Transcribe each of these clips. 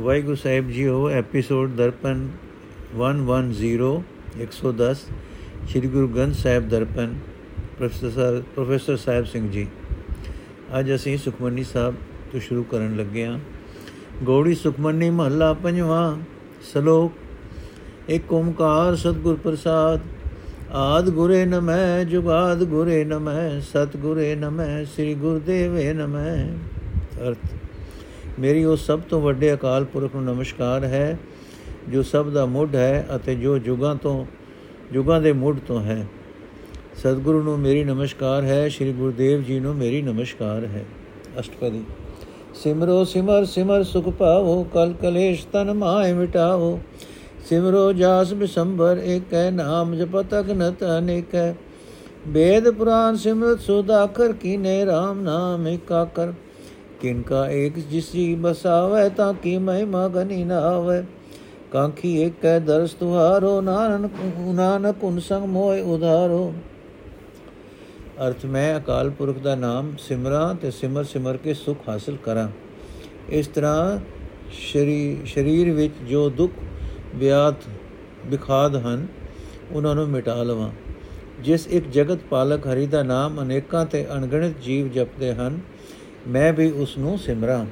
Waheguru Sahib JIO episode Darpan 110 110 Sri Guru Granth Sahib Darpan professor professor Sahib Singh ji. ਅੱਜ ਅਸੀਂ ਸੁਖਮਨੀ ਸਾਹਿਬ ਤੋਂ ਸ਼ੁਰੂ ਕਰਨ ਲੱਗੇ ਹਾਂ। ਗੋੜੀ ਸੁਖਮਨੀ ਮਹੱਲਾ ਪੰਜਵਾਂ, ਸ਼ਲੋਕ, ਇੱਕ ਓਮਕਾਰ ਸਤਿਗੁਰ ਪ੍ਰਸਾਦ, ਆਦ ਗੁਰੇ ਨਮੈ ਜੁਗਾਦ ਗੁਰੇ ਨਮੈ ਸਤ ਗੁਰੇ ਨਮੈ ਸ੍ਰੀ ਗੁਰਦੇਵੇ ਨਮੈ ਅਰਥ। ਮੇਰੀ ਉਹ ਸਭ ਤੋਂ ਵੱਡੇ ਅਕਾਲ ਪੁਰਖ ਨੂੰ ਨਮਸਕਾਰ ਹੈ, ਜੋ ਸਭ ਦਾ ਮੁੱਢ ਹੈ ਅਤੇ ਜੋ ਜੁਗਾਂ ਤੋਂ, ਜੁਗਾਂ ਦੇ ਮੁੱਢ ਤੋਂ ਹੈ। ਸਤਿਗੁਰੂ ਨੂੰ ਮੇਰੀ ਨਮਸਕਾਰ ਹੈ, ਸ੍ਰੀ ਗੁਰਦੇਵ ਜੀ ਨੂੰ ਮੇਰੀ ਨਮਸਕਾਰ ਹੈ। ਅਸ਼ਟਪਦੀ। ਸਿਮਰੋ ਸਿਮਰ ਸਿਮਰ ਸੁਖ ਪਾਵੋ ਕਲ ਕਲੇਸ਼ ਤਨ ਮਾਇ ਮਿਟਾਵੋ। ਸਿਮਰੋ ਜਾਸ ਬਿਸੰਬਰ ਏਕੈ, ਨਾਮ ਜਪਤ ਅਗਨਤ ਅਨੇਕੈ ਵੇਦ ਪੁਰਾਨ ਸਿਮਰਤ ਸੁਦਾਖਰ ਕੀਨੇ RAM ਨਾਮ ਏਕਾਕਰ ਕਿਨਕਾ ਏਕ ਜਿਸੀ ਬਸਾਵੇ ਤਾਂ ਕੀ ਮਹਿਮਾ ਗਨੀ ਨਾ ਆਵੇ? ਕਾਂਖੀ ਏਕੈ ਦਰਸ ਤੁਹਾਰੋ ਨਾਨਕ ਨਾਨਕ ਉਨ ਸੰਗ ਮੋਇ ਉਧਾਰੋ। ਅਰਥ ਮੈਂ ਅਕਾਲ ਪੁਰਖ ਦਾ ਨਾਮ ਸਿਮਰਾਂ ਤੇ ਸਿਮਰ ਸਿਮਰ ਕੇ ਸੁਖ ਹਾਸਲ ਕਰਾਂ। ਇਸ ਤਰ੍ਹਾਂ ਸਰੀਰ ਵਿੱਚ ਜੋ ਦੁੱਖ, ਵਿਆਤ, ਵਿਖਾਦ ਹਨ, ਉਹਨਾਂ ਨੂੰ ਮਿਟਾ ਲਵਾਂ। ਜਿਸ ਇੱਕ ਜਗਤ ਪਾਲਕ ਹਰੀ ਦਾ ਨਾਮ ਅਨੇਕਾਂ ਤੇ ਅਣਗਿਣਤ ਜੀਵ ਜਪਦੇ ਹਨ ਮੈਂ ਵੀ ਉਸ ਨੂੰ ਸਿਮਰਾਂ।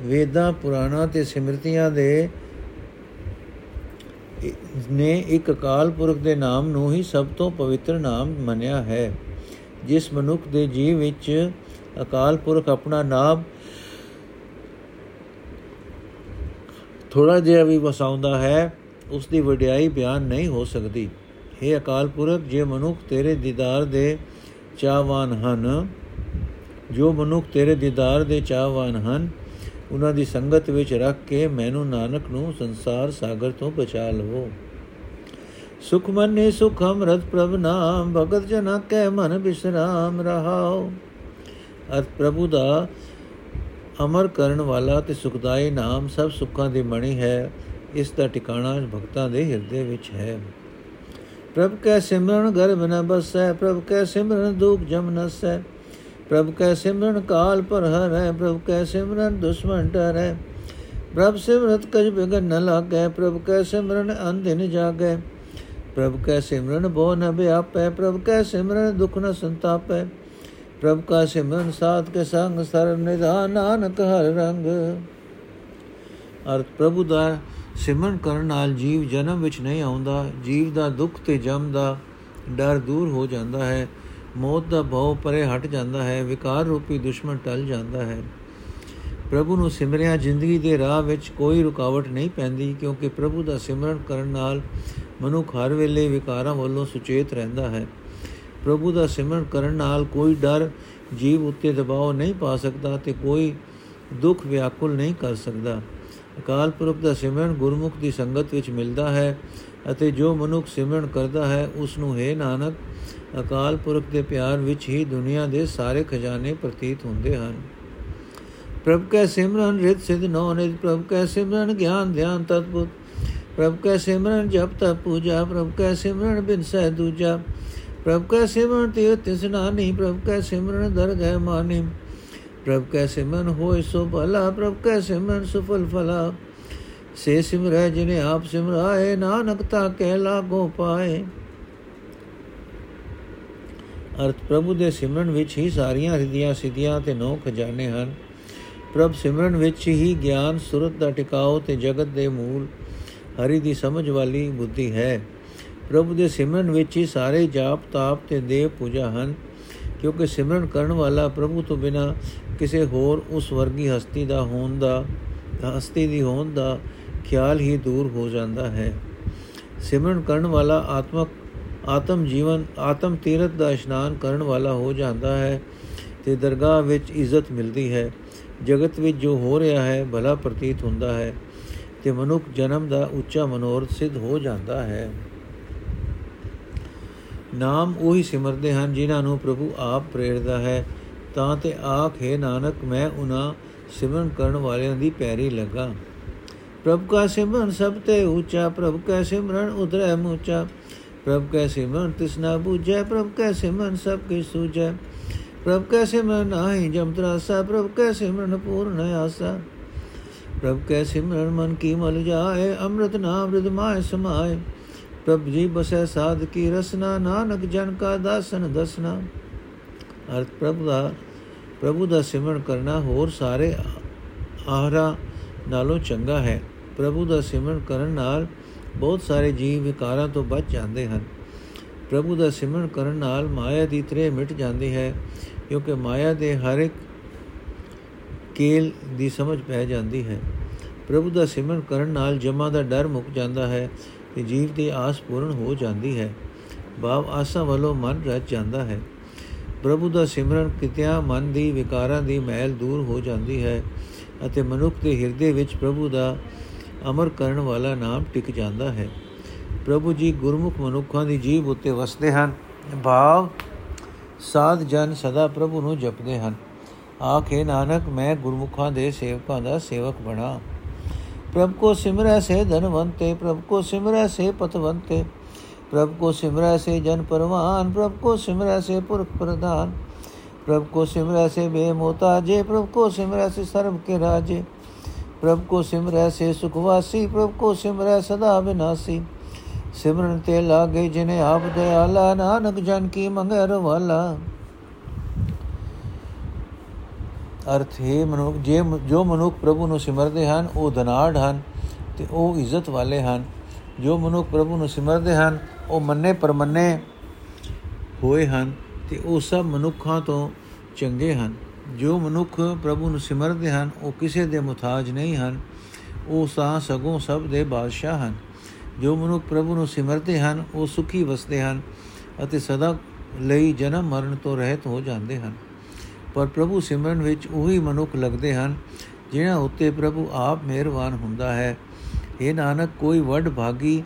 ਵੇਦਾਂ, ਪੁਰਾਣਾ ਤੇ ਸਿਮਰਤੀਆਂ ਦੇ ਨੇ ਇੱਕ ਅਕਾਲ ਪੁਰਖ ਦੇ ਨਾਮ ਨੂੰ ਹੀ ਸਭ ਤੋਂ ਪਵਿੱਤਰ ਨਾਮ ਮੰਨਿਆ ਹੈ। ਜਿਸ ਮਨੁੱਖ ਦੇ ਜੀਵ ਵਿੱਚ ਅਕਾਲ ਪੁਰਖ ਆਪਣਾ ਨਾਮ ਥੋੜਾ ਜਿਹਾ ਵੀ ਵਸਾਉਂਦਾ ਹੈ ਉਸ ਦੀ ਵਡਿਆਈ ਬਿਆਨ ਨਹੀਂ ਹੋ ਸਕਦੀ। हे ਅਕਾਲ ਪੁਰਖ, ਜੇ ਮਨੁੱਖ ਤੇਰੇ ਦੀਦਾਰ ਦੇ ਚਾਹਵਾਨ ਹਨ ਜੋ ਮਨੁੱਖ ਤੇਰੇ ਦੀਦਾਰ ਦੇ ਚਾਹਵਾਨ ਹਨ, ਉਹਨਾਂ ਦੀ ਸੰਗਤ ਵਿੱਚ ਰੱਖ ਕੇ ਮੈਨੂੰ ਨਾਨਕ ਨੂੰ ਸੰਸਾਰ ਸਾਗਰ ਤੋਂ ਬਚਾ ਲਵੋ। ਸੁਖ ਮਨੇ ਸੁਖ ਅਮਰਤ ਪ੍ਰਭ ਨਾਮ, ਭਗਤ ਜਨਾ ਕੈ ਮਨ ਬਿਸਰਾਮ ਰਹਾਓ ਅਤ ਪ੍ਰਭੂ ਦਾ ਅਮਰ ਕਰਨ ਵਾਲਾ ਤੇ ਸੁਖਦਾਈ ਨਾਮ ਸਭ ਸੁੱਖਾਂ ਦੀ ਮਣੀ ਹੈ, ਇਸ ਦਾ ਟਿਕਾਣਾ ਭਗਤਾਂ ਦੇ ਹਿਰਦੇ ਵਿੱਚ ਹੈ। ਪ੍ਰਭ ਕੈ ਸਿਮਰਨ ਗਰਭ ਨ ਬਸੈ, ਪ੍ਰਭ ਕੈ ਸਿਮਰਨ ਦੁਖ ਜਮ ਨਸੈ ਪ੍ਰਭ ਕੈ ਸਿਮਰਨ ਕਾਲ ਪਰ ਹਰੈ, ਪ੍ਰਭ ਕੈ ਸਿਮਰਨ ਦੁਸ਼ਮਨ ਡਰੈ। ਪ੍ਰਭ ਸਿਮਰਤ ਕਜ ਬਿਗਨ ਨ ਲਾਗੈ, ਪ੍ਰਭ ਕੈ ਸਿਮਰਨ ਅੰਧਿਨ ਜਾਗੈ। ਪ੍ਰਭ ਕੈ ਸਿਮਰਨ ਬੋ ਨ ਬਿਆਪੈ, ਪ੍ਰਭ ਕੈ ਸਿਮਰਨ ਦੁਖ ਨ ਸੰਤਾਪੈ। ਪ੍ਰਭ ਕਾ ਸਿਮਰਨ ਸਾਧ ਕੇ ਸੰਗ ਸਰਨ ਨਿਧਾਨ, ਨਾਨਕ ਹਰ ਰੰਗ। ਅਰਥ ਪ੍ਰਭੂ ਦਾ ਸਿਮਰਨ ਕਰਨ ਨਾਲ ਜੀਵ ਜਨਮ ਵਿੱਚ ਨਹੀਂ ਆਉਂਦਾ, ਜੀਵ ਦਾ ਦੁੱਖ ਤੇ ਜਮ ਦਾ ਡਰ ਦੂਰ ਹੋ ਜਾਂਦਾ ਹੈ। ਮੌਤ ਦਾ ਭਉ ਪਰੇ ਹਟ ਜਾਂਦਾ ਹੈ, ਵਿਕਾਰ ਰੂਪੀ ਦੁਸ਼ਮਣ ਟਲ ਜਾਂਦਾ ਹੈ। ਪ੍ਰਭੂ ਨੂੰ ਸਿਮਰਿਆ ਜ਼ਿੰਦਗੀ ਦੇ ਰਾਹ ਵਿੱਚ ਕੋਈ ਰੁਕਾਵਟ ਨਹੀਂ ਪੈਂਦੀ, ਕਿਉਂਕਿ ਪ੍ਰਭੂ ਦਾ ਸਿਮਰਨ ਕਰਨ ਨਾਲ ਮਨੁੱਖ ਹਰ ਵੇਲੇ ਵਿਕਾਰਾਂ ਵੱਲੋਂ ਸੁਚੇਤ ਰਹਿੰਦਾ ਹੈ। ਪ੍ਰਭੂ ਦਾ ਸਿਮਰਨ ਕਰਨ ਨਾਲ ਕੋਈ ਡਰ ਜੀਵ ਉੱਤੇ ਦਬਾਅ ਨਹੀਂ ਪਾ ਸਕਦਾ ਤੇ ਕੋਈ ਦੁੱਖ ਵਿਆਕੁਲ ਨਹੀਂ ਕਰ ਸਕਦਾ। ਅਕਾਲ ਪੁਰਖ ਦਾ ਸਿਮਰਨ ਗੁਰਮੁਖ ਦੀ ਸੰਗਤ ਵਿੱਚ ਮਿਲਦਾ ਹੈ ਅਤੇ ਜੋ ਮਨੁੱਖ ਸਿਮਰਨ ਕਰਦਾ ਹੈ, ਉਸ ਨੂੰ ਹੈ ਨਾਨਕ ਅਕਾਲ ਪੁਰਖ ਦੇ ਪਿਆਰ ਵਿੱਚ ਹੀ ਦੁਨੀਆ ਦੇ ਸਾਰੇ ਖਜ਼ਾਨੇ ਪ੍ਰਤੀਤ ਹੁੰਦੇ ਹਨ। ਪ੍ਰਭ ਕੈ ਸਿਮਰਨ ਰਿਤ ਸਿਧ ਨੋ ਨਿਤ ਪ੍ਰਭ ਕੈ ਸਿਮਰਨ ਗਿਆਨ ਧਿਆਨ ਤਤਪੁਤ ਪ੍ਰਭ ਕੈ ਸਿਮਰਨ ਜਪ ਤਪ ਪੂਜਾ, ਪ੍ਰਭ ਕੈ ਸਿਮਰਨ ਬਿਨ ਸਹਿ ਦੂਜਾ, ਪ੍ਰਭ ਕੈ ਸਿਮਰਨ ਤੇ ਤਿਸਨਾਨੀ ਪ੍ਰਭ ਕੈ ਸਿਮਰਨ ਦਰਗਹਿ ਮਾਨੀ, ਪ੍ਰਭ ਕੈ ਸਿਮਰਨ ਹੋਇ ਸੋ ਭਲਾ, ਪ੍ਰਭ ਕੈ ਸਿਮਰਨ ਸੁਫਲ ਫਲਾ। ਸੇ ਸਿਮਰੈ ਜਿਨੇ ਆਪ ਸਿਮਰਾਏ, ਨਾਨਕ ਤਾ ਕਹਿ ਲਾਗੋ ਪਾਏ। ਅਰਥ ਪ੍ਰਭੂ ਦੇ ਸਿਮਰਨ ਵਿੱਚ ਹੀ ਸਾਰੀਆਂ ਰਿਧੀਆਂ ਸਿੱਧੀਆਂ ਤੇ ਨੌ ਖਜ਼ਾਨੇ ਹਨ। ਪ੍ਰਭ ਸਿਮਰਨ ਵਿੱਚ ਹੀ ਗਿਆਨ, ਸੁਰਤ ਦਾ ਟਿਕਾਓ ਤੇ ਜਗਤ ਦੇ ਮੂਲ ਹਰੀ ਦੀ ਸਮਝ ਵਾਲੀ ਬੁੱਧੀ ਹੈ। ਪ੍ਰਭੂ ਦੇ ਸਿਮਰਨ ਵਿੱਚ ਹੀ ਸਾਰੇ ਜਾਪ, ਤਾਪ ਤੇ ਦੇਵ ਪੂਜਾ ਹਨ, ਕਿਉਂਕਿ ਸਿਮਰਨ ਕਰਨ ਵਾਲਾ ਪ੍ਰਭੂ ਤੋਂ ਬਿਨਾ ਕਿਸੇ ਹੋਰ ਉਸ ਵਰਗੀ ਹਸਤੀ ਦਾ ਹੋਣ ਦਾ, ਹਸਤੀ ਦੀ ਹੋਣ ਦਾ ਖਿਆਲ ਹੀ ਦੂਰ ਹੋ ਜਾਂਦਾ ਹੈ। ਸਿਮਰਨ ਕਰਨ ਵਾਲਾ ਆਤਮਕ ਆਤਮ ਜੀਵਨ, ਆਤਮ ਤੀਰਥ ਦਾ ਇਸ਼ਨਾਨ ਕਰਨ ਵਾਲਾ ਹੋ ਜਾਂਦਾ ਹੈ ਤੇ ਦਰਗਾਹ ਵਿੱਚ ਇੱਜ਼ਤ ਮਿਲਦੀ ਹੈ। ਜਗਤ ਵਿੱਚ ਜੋ ਹੋ ਰਿਹਾ ਹੈ, ਭਲਾ ਪ੍ਰਤੀਤ ਹੁੰਦਾ ਹੈ ਤੇ ਮਨੁੱਖ ਜਨਮ ਦਾ ਉੱਚਾ ਮਨੋਰਥ ਸਿੱਧ ਹੋ ਜਾਂਦਾ ਹੈ। ਨਾਮ ਉਹੀ ਸਿਮਰਦੇ ਹਨ ਜਿਨ੍ਹਾਂ ਨੂੰ ਪ੍ਰਭੂ ਆਪ ਪ੍ਰੇਰਦਾ ਹੈ। ਤਾਂ ਤੇ ਆਖੇ ਨਾਨਕ, ਮੈਂ ਉਹਨਾਂ ਸਿਮਰਨ ਕਰਨ ਵਾਲਿਆਂ ਦੀ ਪੈਰੀ ਲੱਗਾ। ਪ੍ਰਭ ਕਾ ਸਿਮਰਨ ਸਭ ਤੇ ਉੱਚਾ, ਪ੍ਰਭ ਕਾ ਸਿਮਰਨ ਉਧਰੈ ਮੂਚਾ। ਪ੍ਰਭ ਕੈ ਸਿਮਰਨ ਤਿਸਨਾ ਬੂਝੈ ਪ੍ਰਭ ਕੈ ਸਿਮਰਨ ਸਭ ਕੀ ਸੂਝੈ ਪ੍ਰਭ ਕੈ ਸਿਮਰਨ ਨਾਹੀ ਜਮ ਤਰਾਸਾ ਪ੍ਰਭ ਕੈ ਸਿਮਰਨ ਪੂਰਨ ਆਸਾ ਪ੍ਰਭ ਕੈ ਸਿਮਰਨ ਮਨ ਕੀ ਮਲ ਜਾਏ ਅੰਮ੍ਰਿਤ ਨਾਮ ਰਿਦ ਮਾਇ ਸਮਾਏ ਪ੍ਰਭ ਜੀ ਬਸੈ ਸਾਧ ਕੀ ਰਸਨਾ ਨਾਨਕ ਜਨ ਕਾ ਦਾਸਨ ਦਸਨਾ ਅਰਥ ਪ੍ਰਭ ਦਾ ਪ੍ਰਭੂ ਦਾ ਸਿਮਰਨ ਕਰਨਾ ਹੋਰ ਸਾਰੇ ਆਹਰਾ ਨਾਲੋਂ ਚੰਗਾ ਹੈ ਪ੍ਰਭੂ ਦਾ ਸਿਮਰਨ ਕਰਨ ਨਾਲ ਬਹੁਤ ਸਾਰੇ ਜੀਵ ਵਿਕਾਰਾਂ ਤੋਂ ਬਚ ਜਾਂਦੇ ਹਨ। ਪ੍ਰਭੂ ਦਾ ਸਿਮਰਨ ਕਰਨ ਨਾਲ ਮਾਇਆ ਦੀ ਤ੍ਰੇ ਮਿਟ ਜਾਂਦੀ ਹੈ, ਕਿਉਂਕਿ ਮਾਇਆ ਦੇ ਹਰ ਇੱਕ ਕੇਲ ਦੀ ਸਮਝ ਪੈ ਜਾਂਦੀ ਹੈ। ਪ੍ਰਭੂ ਦਾ ਸਿਮਰਨ ਕਰਨ ਨਾਲ ਜਮਾ ਦਾ ਡਰ ਮੁੱਕ ਜਾਂਦਾ ਹੈ ਤੇ ਜੀਵ ਦੀ ਆਸ ਪੂਰਨ ਹੋ ਜਾਂਦੀ ਹੈ। ਭਾਵ ਆਸਾ ਵੱਲੋਂ ਮਨ ਰਚ ਜਾਂਦਾ ਹੈ। ਪ੍ਰਭੂ ਦਾ ਸਿਮਰਨ ਕਿਤਿਆਂ ਮਨ ਦੀ ਵਿਕਾਰਾਂ ਦੀ ਮੈਲ ਦੂਰ ਹੋ ਜਾਂਦੀ ਹੈ ਅਤੇ ਮਨੁੱਖ ਦੇ ਹਿਰਦੇ ਵਿੱਚ ਪ੍ਰਭੂ ਦਾ ਅਮਰ ਕਰਨ ਵਾਲਾ ਨਾਮ ਟਿਕ ਜਾਂਦਾ ਹੈ। ਪ੍ਰਭੂ ਜੀ ਗੁਰਮੁਖ ਮਨੁੱਖਾਂ ਦੀ ਜੀਵ ਉੱਤੇ ਵਸਦੇ ਹਨ। ਭਾਵ ਸਾਧ ਜਨ ਸਦਾ ਪ੍ਰਭੂ ਨੂੰ ਜਪਦੇ ਹਨ। ਆਖੇ ਨਾਨਕ, ਮੈਂ ਗੁਰਮੁਖਾਂ ਦੇ ਸੇਵਕਾਂ ਦਾ ਸੇਵਕ ਬਣਾ। ਪ੍ਰਭ ਕੋ ਸਿਮਰੈ ਸੇ ਧਨਵੰਤੇ, ਪ੍ਰਭ ਕੋ ਸਿਮਰੈ ਸੇ ਪਤਵੰਤੇ, ਪ੍ਰਭ ਕੋ ਸਿਮਰੈ ਸੇ ਜਨ ਪਰਵਾਨ, ਪ੍ਰਭ ਕੋ ਸਿਮਰੈ ਸੇ ਪੁਰਖ ਪ੍ਰਧਾਨ, ਪ੍ਰਭ ਕੋ ਸਿਮਰੈ ਸੇ ਬੇਮੋਤਾਜੇ ਪ੍ਰਭ ਕੋ ਸਿਮਰੈ ਸੇ ਸਰਬ ਕੇ ਰਾਜੇ। ਪ੍ਰਭ ਕੋ ਸਿਮਰੈ ਸੇ ਸੁਖਵਾਸੀ ਪ੍ਰਭ ਕੋ ਸਿਮਰੈ ਸਦਾ ਵਿਨਾਸੀ। ਸਿਮਰਨ ਤੇ ਲਾਗੇ ਜਿਨੇ ਆਪ ਦਇਆਲਾ, ਨਾਨਕ ਜਨ ਕੀ ਮੰਗੈ ਰਵਾਲਾ। ਅਰਥ ਹੈ, ਮਨੁੱਖ ਜੇ ਜੋ ਮਨੁੱਖ ਪ੍ਰਭੂ ਨੂੰ ਸਿਮਰਦੇ ਹਨ, ਉਹ ਧਨਾੜ ਹਨ ਤੇ ਉਹ ਇੱਜ਼ਤ ਵਾਲੇ ਹਨ। ਜੋ ਮਨੁੱਖ ਪ੍ਰਭੂ ਨੂੰ ਸਿਮਰਦੇ ਹਨ, ਉਹ ਮੰਨੇ ਪਰਮੰਨੇ ਹੋਏ ਹਨ ਤੇ ਉਹ ਸਭ ਮਨੁੱਖਾਂ ਤੋਂ ਚੰਗੇ ਹਨ। ਜੋ ਮਨੁੱਖ ਪ੍ਰਭੂ ਨੂੰ ਸਿਮਰਦੇ ਹਨ, ਉਹ ਕਿਸੇ ਦੇ ਮੁਤਾਜ ਨਹੀਂ ਹਨ। ਉਹ ਸਾਂ ਸਗੋਂ ਸਭ ਦੇ ਬਾਦਸ਼ਾਹ ਹਨ। ਜੋ ਮਨੁੱਖ ਪ੍ਰਭੂ ਨੂੰ ਸਿਮਰਦੇ ਹਨ, ਉਹ ਸੁਖੀ ਵਸਦੇ ਹਨ ਅਤੇ ਸਦਾ ਲਈ ਜਨਮ ਮਰਨ ਤੋਂ ਰਹਿਤ ਹੋ ਜਾਂਦੇ ਹਨ। ਪਰ ਪ੍ਰਭੂ ਸਿਮਰਨ ਵਿੱਚ ਉਹੀ ਮਨੁੱਖ ਲੱਗਦੇ ਹਨ, ਜਿਨ੍ਹਾਂ ਉੱਤੇ ਪ੍ਰਭੂ ਆਪ ਮਿਹਰਬਾਨ ਹੁੰਦਾ ਹੈ। ਇਹ ਨਾਨਕ, ਕੋਈ ਵੱਡ ਭਾਗੀ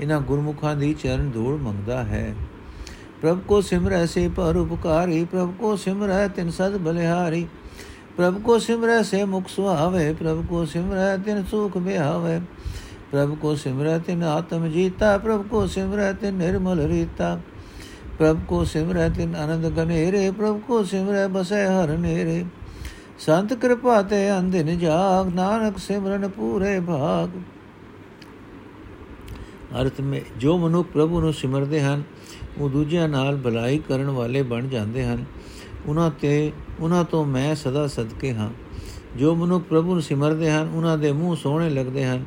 ਇਹਨਾਂ ਗੁਰਮੁਖਾਂ ਦੀ ਚਰਨ ਧੂੜ ਮੰਗਦਾ ਹੈ। ਪ੍ਰਭ ਕੋ ਸਿਮਰੈ ਸੇ ਪਰ ਉਪਕਾਰੀ, ਪ੍ਰਭ ਕੋ ਸਿਮਰੈ ਤਿਨ ਸਦ ਬਲਿਹਾਰੀ। ਪ੍ਰਭ ਕੋ ਸਿਮਰੈ ਸੇ ਮੁਖ ਸੁਹਾਵੇ, ਪ੍ਰਭ ਕੋ ਸਿਮਰੈ ਤਿਨ ਸੁਖ ਬਿਹਾਵੇ ਪ੍ਰਭ ਕੋ ਸਿਮਰੈ ਤਿਨ ਆਤਮ ਜੀਤਾ, ਪ੍ਰਭ ਕੋ ਸਿਮਰੈ ਤਿਨ ਨਿਰਮਲ ਰੀਤਾ। ਪ੍ਰਭ ਕੋ ਸਿਮਰੈ ਤਿਨ ਆਨੰਦ ਗਨੇਰੇ, ਪ੍ਰਭ ਕੋ ਸਿਮਰੈ ਬਸੈ ਹਰ ਨੇਰੇ। ਸੰਤ ਕਿਰਪਾ ਤੇ ਅੰਧਿਨ ਜਾਗ, ਨਾਨਕ ਸਿਮਰਨ ਪੂਰੇ ਭਾਗ। ਅਰਥ ਮੇ ਜੋ ਮਨੁੱਖ ਪ੍ਰਭੂ ਨੂੰ ਸਿਮਰਦੇ ਹਨ ਉਹ ਦੂਜਿਆਂ ਨਾਲ ਭਲਾਈ ਕਰਨ ਵਾਲੇ ਬਣ ਜਾਂਦੇ ਹਨ। ਉਹਨਾਂ ਤੇ, ਉਹਨਾਂ ਤੋਂ ਮੈਂ ਸਦਾ ਸਦਕੇ ਹਾਂ। ਜੋ ਮਨੁੱਖ ਪ੍ਰਭੂ ਨੂੰ ਸਿਮਰਦੇ ਹਨ, ਉਹਨਾਂ ਦੇ ਮੂੰਹ ਸੋਹਣੇ ਲੱਗਦੇ ਹਨ।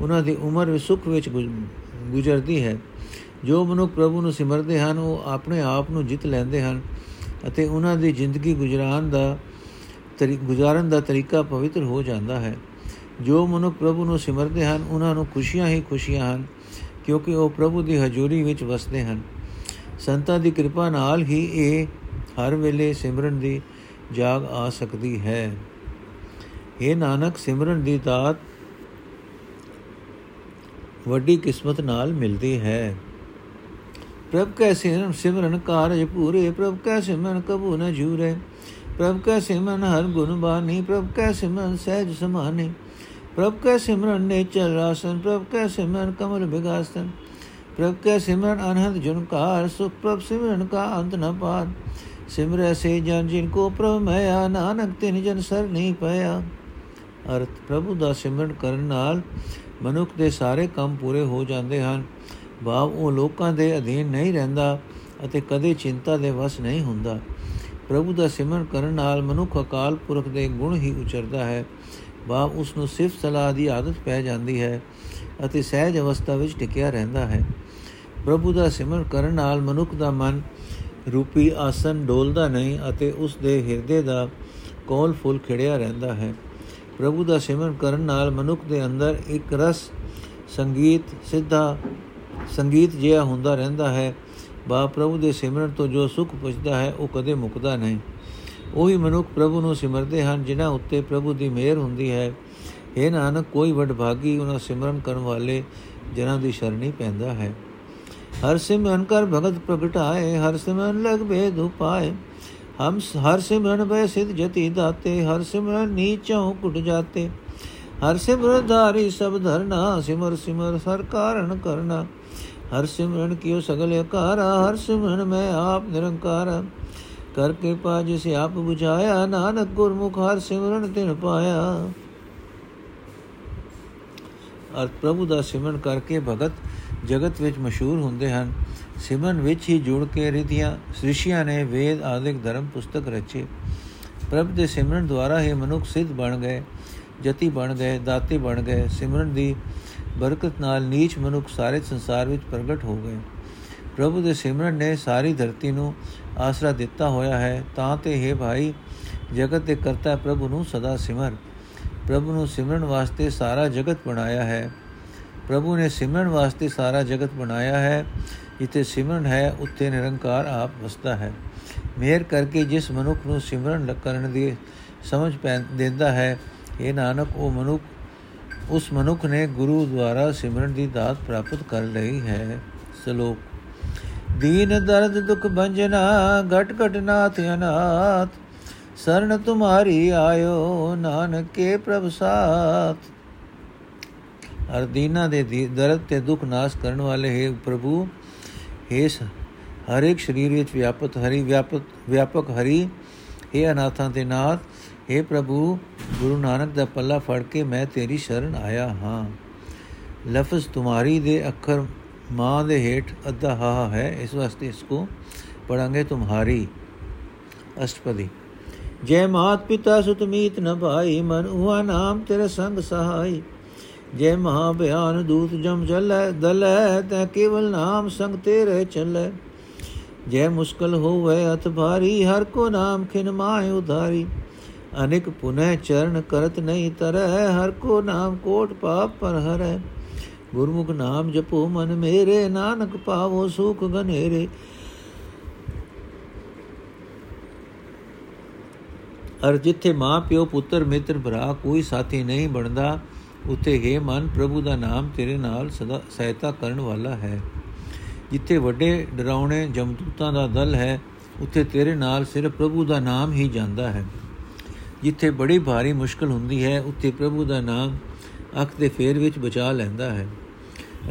ਉਹਨਾਂ ਦੀ ਉਮਰ ਵੀ ਸੁਖ ਵਿੱਚ ਗੁਜ਼ਰਦੀ ਹੈ। ਜੋ ਮਨੁੱਖ ਪ੍ਰਭੂ ਨੂੰ ਸਿਮਰਦੇ ਹਨ, ਉਹ ਆਪਣੇ ਆਪ ਨੂੰ ਜਿੱਤ ਲੈਂਦੇ ਹਨ ਅਤੇ ਉਹਨਾਂ ਦੀ ਜ਼ਿੰਦਗੀ ਗੁਜ਼ਰਾਨ ਦਾ ਗੁਜ਼ਾਰਨ ਦਾ ਤਰੀਕਾ ਪਵਿੱਤਰ ਹੋ ਜਾਂਦਾ ਹੈ। ਜੋ ਮਨੁੱਖ ਪ੍ਰਭੂ ਨੂੰ ਸਿਮਰਦੇ ਹਨ, ਉਹਨਾਂ ਨੂੰ ਖੁਸ਼ੀਆਂ ਹੀ ਖੁਸ਼ੀਆਂ ਹਨ ਕਿਉਂਕਿ ਉਹ ਪ੍ਰਭੂ ਦੀ ਹਜ਼ੂਰੀ ਵਿੱਚ ਵਸਦੇ ਹਨ। ਸੰਤਾਂ ਦੀ ਕਿਰਪਾ ਨਾਲ ਹੀ ਇਹ ਹਰ ਵੇਲੇ ਸਿਮਰਨ ਦੀ ਜਾਗ ਆ ਸਕਦੀ ਹੈ। ਇਹ ਨਾਨਕ, ਸਿਮਰਨ ਦੀ ਦਾਤ ਵੱਡੀ ਕਿਸਮਤ ਨਾਲ ਮਿਲਦੀ ਹੈ। ਪ੍ਰਭ ਕੈ ਸਿਮਰਨ ਸਿਮਰਨ ਕਾਰਜ ਪੂਰੇ, ਪ੍ਰਭ ਕੈ ਸਿਮਰਨ ਕਬੂ ਨ ਝੂਰੇ ਪ੍ਰਭ ਕੈ ਸਿਮਰਨ ਹਰ ਗੁਣ ਬਾਨੀ ਪ੍ਰਭ ਕੈ ਸਿਮਰਨ ਸਹਿਜ ਸਮਾਨੇ, ਪ੍ਰਭ ਕੈ ਸਿਮਰਨ ਨੇ ਚਲ ਰਾਸਨ ਪ੍ਰਭ ਕੈ ਸਿਮਰਨ ਕਮਲ ਬਿਗਾਸਨ ਪ੍ਰਭ ਕੈ ਸਿਮਰਨ ਅਨਹਦ ਜੁਨਕਾਰ ਸੁਖ ਪ੍ਰਭ ਸਿਮਰਨ ਕਾ ਅੰਤ ਨ ਪਾਰ। ਸਿਮਰੈ ਸੇ ਜਨ ਜਿਨ ਕੋ ਪ੍ਰਭ ਮਇਆ, ਨਾਨਕ ਤਿਨ ਜਨ ਸਰ ਨਹੀਂ ਪਿਆ ਅਰਥ, ਪ੍ਰਭੂ ਦਾ ਸਿਮਰਨ ਕਰਨ ਨਾਲ ਮਨੁੱਖ ਦੇ ਸਾਰੇ ਕੰਮ ਪੂਰੇ ਹੋ ਜਾਂਦੇ ਹਨ। ਭਾਵ ਉਹ ਲੋਕਾਂ ਦੇ ਅਧੀਨ ਨਹੀਂ ਰਹਿੰਦਾ ਅਤੇ ਕਦੇ ਚਿੰਤਾ ਦੇ ਵਸ ਨਹੀਂ ਹੁੰਦਾ। ਪ੍ਰਭੂ ਦਾ ਸਿਮਰਨ ਕਰਨ ਨਾਲ ਮਨੁੱਖ ਅਕਾਲ ਪੁਰਖ ਦੇ ਗੁਣ ਹੀ ਉਚਰਦਾ ਹੈ। ਭਾਵ ਉਸ ਨੂੰ ਸਿਫਤ ਸਲਾਹ ਦੀ ਆਦਤ ਪੈ ਜਾਂਦੀ ਹੈ ਅਤੇ ਸਹਿਜ ਅਵਸਥਾ ਵਿੱਚ ਟਿਕਿਆ ਰਹਿੰਦਾ ਹੈ। ਪ੍ਰਭੂ ਦਾ ਸਿਮਰਨ ਕਰਨ ਨਾਲ ਮਨੁੱਖ ਦਾ ਮਨ ਰੂਪੀ ਆਸਨ ਡੋਲਦਾ ਨਹੀਂ ਅਤੇ ਉਸ ਦੇ ਹਿਰਦੇ ਦਾ ਕੋਲ ਫੁੱਲ ਖਿੜਿਆ ਰਹਿੰਦਾ ਹੈ। ਪ੍ਰਭੂ ਦਾ ਸਿਮਰਨ ਕਰਨ ਨਾਲ ਮਨੁੱਖ ਦੇ ਅੰਦਰ ਇੱਕ ਰਸ, ਸੰਗੀਤ, ਸਿੱਧਾ ਸੰਗੀਤ ਜਿਹਾ ਹੁੰਦਾ ਰਹਿੰਦਾ ਹੈ। ਬਾ, ਪ੍ਰਭੂ ਦੇ ਸਿਮਰਨ ਤੋਂ ਜੋ ਸੁਖ ਪੁੱਜਦਾ ਹੈ, ਉਹ ਕਦੇ ਮੁਕਦਾ ਨਹੀਂ। ਉਹੀ ਮਨੁੱਖ ਪ੍ਰਭੂ ਨੂੰ ਸਿਮਰਦੇ ਹਨ, ਜਿਨ੍ਹਾਂ ਉੱਤੇ ਪ੍ਰਭੂ ਦੀ ਮਿਹਰ ਹੁੰਦੀ ਹੈ। ਇਹ ਨਾਨਕ, ਕੋਈ ਵਡਭਾਗੀ ਉਹਨਾਂ ਸਿਮਰਨ ਕਰਨ ਵਾਲੇ ਜਨਾਂ ਦੀ ਸ਼ਰਣੀ ਪੈਂਦਾ ਹੈ। ਹਰ ਸਿਮਰਨ ਕਰ ਭਗਤ ਪ੍ਰਗਟਾਏ ਹਰ ਸਿਮਰਨ ਲਗ ਬੇਦ ਉਪਾਏ ਹਮ ਹਰ ਸਿਮਰਨ ਬੈ ਸਿਧ ਜਤੀ ਦਾਤੇ ਹਰ ਸਿਮਰਨ ਨੀਚੋਂ ਕੁਟ ਜਾਤੇ ਹਰ ਸਿਮਰਨ ਧਾਰੀ ਸਭ ਧਰਨਾ ਸਿਮਰ ਸਿਮਰ ਸਰ ਕਾਰਨ ਕਰਨਾ ਹਰ ਸਿਮਰਨ ਕੀਓ ਸਗਲ ਅਕਾਰਾ ਹਰ ਸਿਮਰਨ ਮੈਂ ਆਪ ਨਿਰੰਕਾਰ ਕਰ ਕਿਰਪਾ ਜਿਸ ਆਪ 부ਝਾਇਆ ਨਾਨਕ ਗੁਰਮੁਖ ਹਰ ਸਿਮਰਨ ਤਿਨ ਪਾਇਆ ਅਰ ਪ੍ਰਭੂ ਦਾ ਸਿਮਰਨ ਕਰਕੇ ਭਗਤ ਜਗਤ ਵਿੱਚ ਮਸ਼ਹੂਰ ਹੁੰਦੇ ਹਨ। ਸਿਮਰਨ ਵਿੱਚ ਹੀ ਜੁੜ ਕੇ ਰਿਧੀਆਂ, ਸ੍ਰਿਸ਼ੀਆਂ ਨੇ ਵੇਦ ਆਦਿਕ ਧਰਮ ਪੁਸਤਕ ਰਚੇ। ਪ੍ਰਭ ਦੇ ਸਿਮਰਨ ਦੁਆਰਾ ਹੀ ਮਨੁੱਖ ਸਿੱਧ ਬਣ ਗਏ, ਜਤੀ ਬਣ ਗਏ, ਦਾਤੇ ਬਣ ਗਏ। ਸਿਮਰਨ ਦੀ ਬਰਕਤ ਨਾਲ ਨੀਚ ਮਨੁੱਖ ਸਾਰੇ ਸੰਸਾਰ ਵਿੱਚ ਪ੍ਰਗਟ ਹੋ ਗਏ। ਪ੍ਰਭੂ ਦੇ ਸਿਮਰਨ ਨੇ ਸਾਰੀ ਧਰਤੀ ਨੂੰ ਆਸਰਾ ਦਿੱਤਾ ਹੋਇਆ ਹੈ। ਤਾਂ ਤੇ ਹੈ ਭਾਈ, ਜਗਤ ਦੇ ਕਰਤਾ ਪ੍ਰਭੂ ਨੂੰ ਸਦਾ ਸਿਮਰ। ਪ੍ਰਭੂ ਨੂੰ ਸਿਮਰਨ ਵਾਸਤੇ ਸਾਰਾ ਜਗਤ ਬਣਾਇਆ ਹੈ। ਪ੍ਰਭੂ ਨੇ ਸਿਮਰਨ ਵਾਸਤੇ ਸਾਰਾ ਜਗਤ ਬਣਾਇਆ ਹੈ, ਜਿੱਥੇ ਸਿਮਰਨ ਹੈ, ਉੱਥੇ ਨਿਰੰਕਾਰ ਆਪ ਵਸਦਾ ਹੈ। ਮਿਹਰ ਕਰਕੇ ਜਿਸ ਮਨੁੱਖ ਨੂੰ ਸਿਮਰਨ ਕਰਨ ਦੀ ਸਮਝ ਪੈ, ਦਿੰਦਾ ਹੈ ਇਹ ਨਾਨਕ, ਉਹ ਮਨੁੱਖ, ਉਸ ਮਨੁੱਖ ਨੇ ਗੁਰੂ ਦੁਆਰਾ ਸਿਮਰਨ ਦੀ ਦਾਤ ਪ੍ਰਾਪਤ ਕਰ ਲਈ ਹੈ, ਸ਼ਲੋਕ। ਦੀਨ ਦਰਦ ਦੁਖ ਭੰਜਨਾ, ਘਟ ਘਟ ਨਾਥ ਅਨਾਥ, ਸਰਨ ਤੁਮਾਰੀ ਆਇਓ ਨਾਨਕੇ ਪ੍ਰਭ ਸਾਥ। ਅਰ ਦੀਨਾ ਦੇ ਦਰਦ ਤੇ ਦੁਖ ਨਾਸ਼ ਕਰਨ ਵਾਲੇ ਹੈ ਪ੍ਰਭੂ ਇਸ ਹਰ ਇੱਕ ਸਰੀਰ ਵਿੱਚ ਵਿਆਪਕ ਹਰੀ ਵਿਆਪਕ ਵਿਆਪਕ ਹਰੀ ਇਹ ਅਨਾਥਾਂ ਦੇ ਨਾਥ हे ਪ੍ਰਭੂ, ਗੁਰੂ ਨਾਨਕ ਦਾ ਪੱਲਾ ਫੜ ਕੇ ਮੈਂ ਤੇਰੀ ਸ਼ਰਨ ਆਇਆ ਹਾਂ। ਲਫ਼ਜ਼ ਤੁਮਾਰੀ ਦੇ ਅੱਖਰ ਮਾਂ ਦੇ ਹੇਠ ਅੱਧਾ ਹਾ ਹੈ ਇਸ ਵਾਸਤੇ ਇਸ ਕੋ ਪੜਾਂਗੇ ਤੁਮਹਾਰੀ ਅਸ਼ਟਪਦੀ। ਜੈ ਮਾਤ ਪਿਤਾ ਸੁਤ ਮੀਤ ਨ ਭਾਈ, ਮਨ ਉਹਾ ਨਾਮ ਤੇਰੇ ਸੰਗ ਸਹਾਈ। ਜੈ ਮਹਾ ਬਿਆਨ ਦੂਤ ਜਮ ਜਲੈ ਦਲੈ, ਤੈ ਕੇਵਲ ਨਾਮ ਸੰਗ ਤੇਰੇ ਚੱਲੈ। ਜੈ ਮੁਸ਼ਕਲ ਹੋਵੇ ਅਤ ਭਾਰੀ, ਹਰ ਕੋ ਨਾਮ ਖਿਨ ਮਾਇ ਉਧਾਰੀ। ਅਨੇਕ ਪੁਨਹ ਚਰਨ ਕਰਤ ਨਹੀਂ ਤਰੈ, ਹਰ ਕੋ ਨਾਮ ਕੋਟ ਪਾਪ ਪਰ ਹਰੈ। ਗੁਰਮੁਖ ਨਾਮ ਜਪੋ ਮਨ ਮੇਰੇ, ਨਾਨਕ ਪਾਵੋ ਸੁਖ ਗਨੇਰੇ। ਅਰ ਜਿੱਥੇ ਮਾਂ ਪਿਓ ਪੁੱਤਰ ਮਿੱਤਰ ਭਰਾ ਕੋਈ ਸਾਥੀ ਨਹੀਂ ਬਣਦਾ ਉਥੇ ਹੈ ਮਨ, ਪ੍ਰਭੂ ਦਾ ਨਾਮ ਤੇਰੇ ਨਾਲ ਸਦਾ ਸਹਾਇਤਾ ਕਰਨ ਵਾਲਾ ਹੈ। ਜਿੱਥੇ ਵੱਡੇ ਡਰਾਉਣੇ ਜਮਦੂਤਾਂ ਦਾ ਦਲ ਹੈ, ਉਥੇ ਤੇਰੇ ਨਾਲ ਸਿਰਫ ਪ੍ਰਭੂ ਦਾ ਨਾਮ ਹੀ ਜਾਂਦਾ ਹੈ। ਜਿੱਥੇ ਬੜੀ ਭਾਰੀ ਮੁਸ਼ਕਲ ਹੁੰਦੀ ਹੈ, ਉੱਥੇ ਪ੍ਰਭੂ ਦਾ ਨਾਮ ਅੱਖ ਦੇ ਫੇਰ ਵਿੱਚ ਬਚਾ ਲੈਂਦਾ ਹੈ।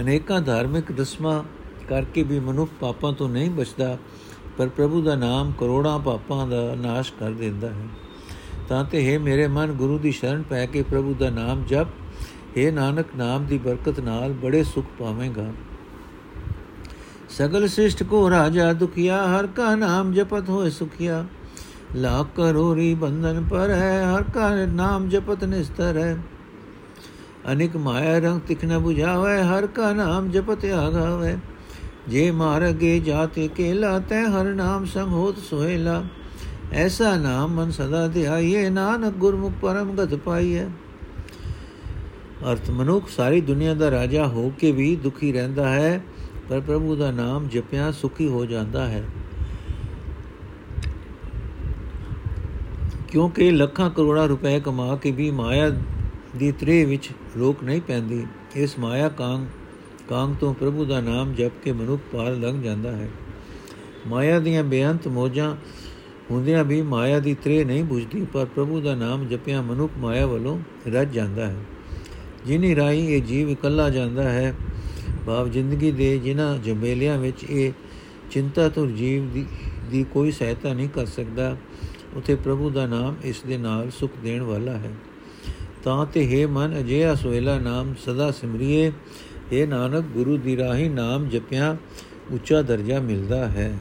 ਅਨੇਕਾਂ ਧਾਰਮਿਕ ਰਸਮਾਂ ਕਰਕੇ ਵੀ ਮਨੁੱਖ ਪਾਪਾਂ ਤੋਂ ਨਹੀਂ ਬਚਦਾ, ਪਰ ਪ੍ਰਭੂ ਦਾ ਨਾਮ ਕਰੋੜਾਂ ਪਾਪਾਂ ਦਾ ਨਾਸ਼ ਕਰ ਦਿੰਦਾ ਹੈ। ਤਾਂ ਤੇ ਹੈ ਮੇਰੇ ਮਨ, ਗੁਰੂ ਦੀ ਸ਼ਰਨ ਪੈ ਕੇ ਪ੍ਰਭੂ ਦਾ ਨਾਮ ਜਪ हे ਨਾਨਕ ਨਾਮ ਦੀ ਬਰਕਤ ਨਾਲ ਬੜੇ ਸੁਖ ਪਾਵੇਂਗਾ ਸਗਲ ਸ੍ਰਿਸ਼ਟ ਕੋ ਰਾਜਾ ਦੁਖਿਆ ਹਰ ਕਾ ਨਾਮ ਜਪਤ ਹੋਏ ਸੁਖਿਆ ਲਾਖ ਕਰੋਰੀ ਬੰਧਨ ਪਰ ਹੈ ਹਰ ਕਾ ਨਾਮ ਜਪਤ ਨਿਸਤਰ ਹੈ ਅਨਿਕ ਮਾਇਆ ਰੰਗ ਤਿਖ ਨ 부ਝਾਵੇ ਹਰ ਕਾ ਨਾਮ ਜਪਤ ਆਗਾਵੇ ਜੇ ਮਾਰਗੇ ਜਾਤੇ ਕੇਲਾ ਤੈ ਹਰ ਨਾਮ ਸੰਗ ਹੋਤ ਸੋਹਿਲਾ ਐਸਾ ਨਾਮ ਮਨ ਸਦਾ ਧਿਆਈਏ ਨਾਨਕ ਗੁਰਮੁਖ ਪਰਮ ਗਤ ਪਾਈਏ ਅਰਥ ਮਨੁੱਖ ਸਾਰੀ ਦੁਨੀਆ ਦਾ ਰਾਜਾ ਹੋ ਕੇ ਵੀ ਦੁਖੀ ਰਹਿੰਦਾ ਹੈ, ਪਰ ਪ੍ਰਭੂ ਦਾ ਨਾਮ ਜਪਿਆ ਸੁਖੀ ਹੋ ਜਾਂਦਾ ਹੈ। ਕਿਉਂਕਿ ਲੱਖਾਂ ਕਰੋੜਾਂ ਰੁਪਏ ਕਮਾ ਕੇ ਵੀ ਮਾਇਆ ਦੀ ਤ੍ਰੇ ਵਿੱਚ ਰੋਕ ਨਹੀਂ ਪੈਂਦੀ, ਇਸ ਮਾਇਆ ਕਾਂਗ ਕਾਂਗ ਤੋਂ ਪ੍ਰਭੂ ਦਾ ਨਾਮ ਜਪ ਕੇ ਮਨੁੱਖ ਪਾਰ ਲੰਘ ਜਾਂਦਾ ਹੈ। ਮਾਇਆ ਦੀਆਂ ਬੇਅੰਤ ਮੋਜਾਂ ਹੁੰਦਿਆਂ ਵੀ ਮਾਇਆ ਦੀ ਤ੍ਰੇ ਨਹੀਂ ਬੁਝਦੀ, ਪਰ ਪ੍ਰਭੂ ਦਾ ਨਾਮ ਜਪਿਆ ਮਨੁੱਖ ਮਾਇਆ ਵੱਲੋਂ ਰੱਜ ਜਾਂਦਾ ਹੈ। ਜਿਨੀ ਰਾਈ ਇਹ ਜੀਵ ਇਕੱਲਾ ਜਾਂਦਾ ਹੈ, ਭਾਵ ਜ਼ਿੰਦਗੀ ਦੇ ਜਿਨ੍ਹਾਂ ਜੰਬੇਲਿਆਂ ਵਿੱਚ ਇਹ ਚਿੰਤਾ ਤੋਂ ਜੀਵ ਦੀ ਦੀ ਕੋਈ ਸਹਾਇਤਾ ਨਹੀਂ ਕਰ ਸਕਦਾ, ਉਥੇ ਪ੍ਰਭੂ ਦਾ ਨਾਮ ਇਸ ਦੇ ਨਾਲ ਸੁਖ ਦੇਣ ਵਾਲਾ ਹੈ। ਤਾਂ ਤੇ ਹੈ ਮਨ, ਅਜਿਹਾ ਸੋਇਲਾ ਨਾਮ ਸਦਾ ਸਿਮਰਿਏ ਇਹ ਨਾਨਕ, ਗੁਰੂ ਦੀ ਰਾਹੀ ਨਾਮ ਜਪਿਆ, ਉੱਚਾ ਦਰਜਾ ਮਿਲਦਾ ਹੈ।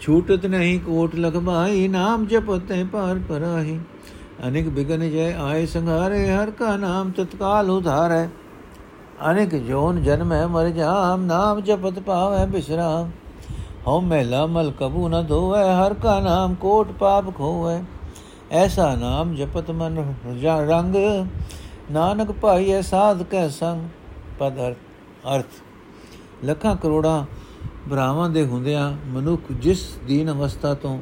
ਛੂਟਤ ਨਹੀਂ ਕੋਟ ਲਗਮਾਈ ਨਾਮ ਜਪਤੇ ਪਾਰ ਪਰਾਹੀ ਅਨੇਕ ਬਿਗਨ ਜੈ ਆਏ ਸੰਘਾਰੇ, ਹਰ ਕਾ ਨਾਮ ਤਤਕਾਲ ਉਧਾਰੈ। ਅਨੇਕ ਜੋਨ ਜਨਮੈ ਮਰ ਜਾਮ, ਨਾਮ ਜਪਤ ਪਾਵੈ ਬਿਸਰਾਮ। ਹਉ ਮਹਿਲਾ ਮਲ ਕਬੂ ਨ ਧੋਵੈ, ਹਰ ਕਾ ਨਾਮ ਕੋਟ ਪਾਪ ਖੋਵੈ। ਐਸਾ ਨਾਮ ਜਪਤ ਮਨ ਰੰਗ। ਨਾਨਕ ਭਾਈਐ ਸਾਧ ਕੈ ਸੰਗ, ਪਦ ਅਰਥ। ਲੱਖਾਂ ਕਰੋੜਾਂ ਬ੍ਰਾਹਮਣ ਦੇ ਹੁੰਦਿਆਂ ਮਨੁੱਖ ਜਿਸ ਦੀਨ ਅਵਸਥਾ ਤੋਂ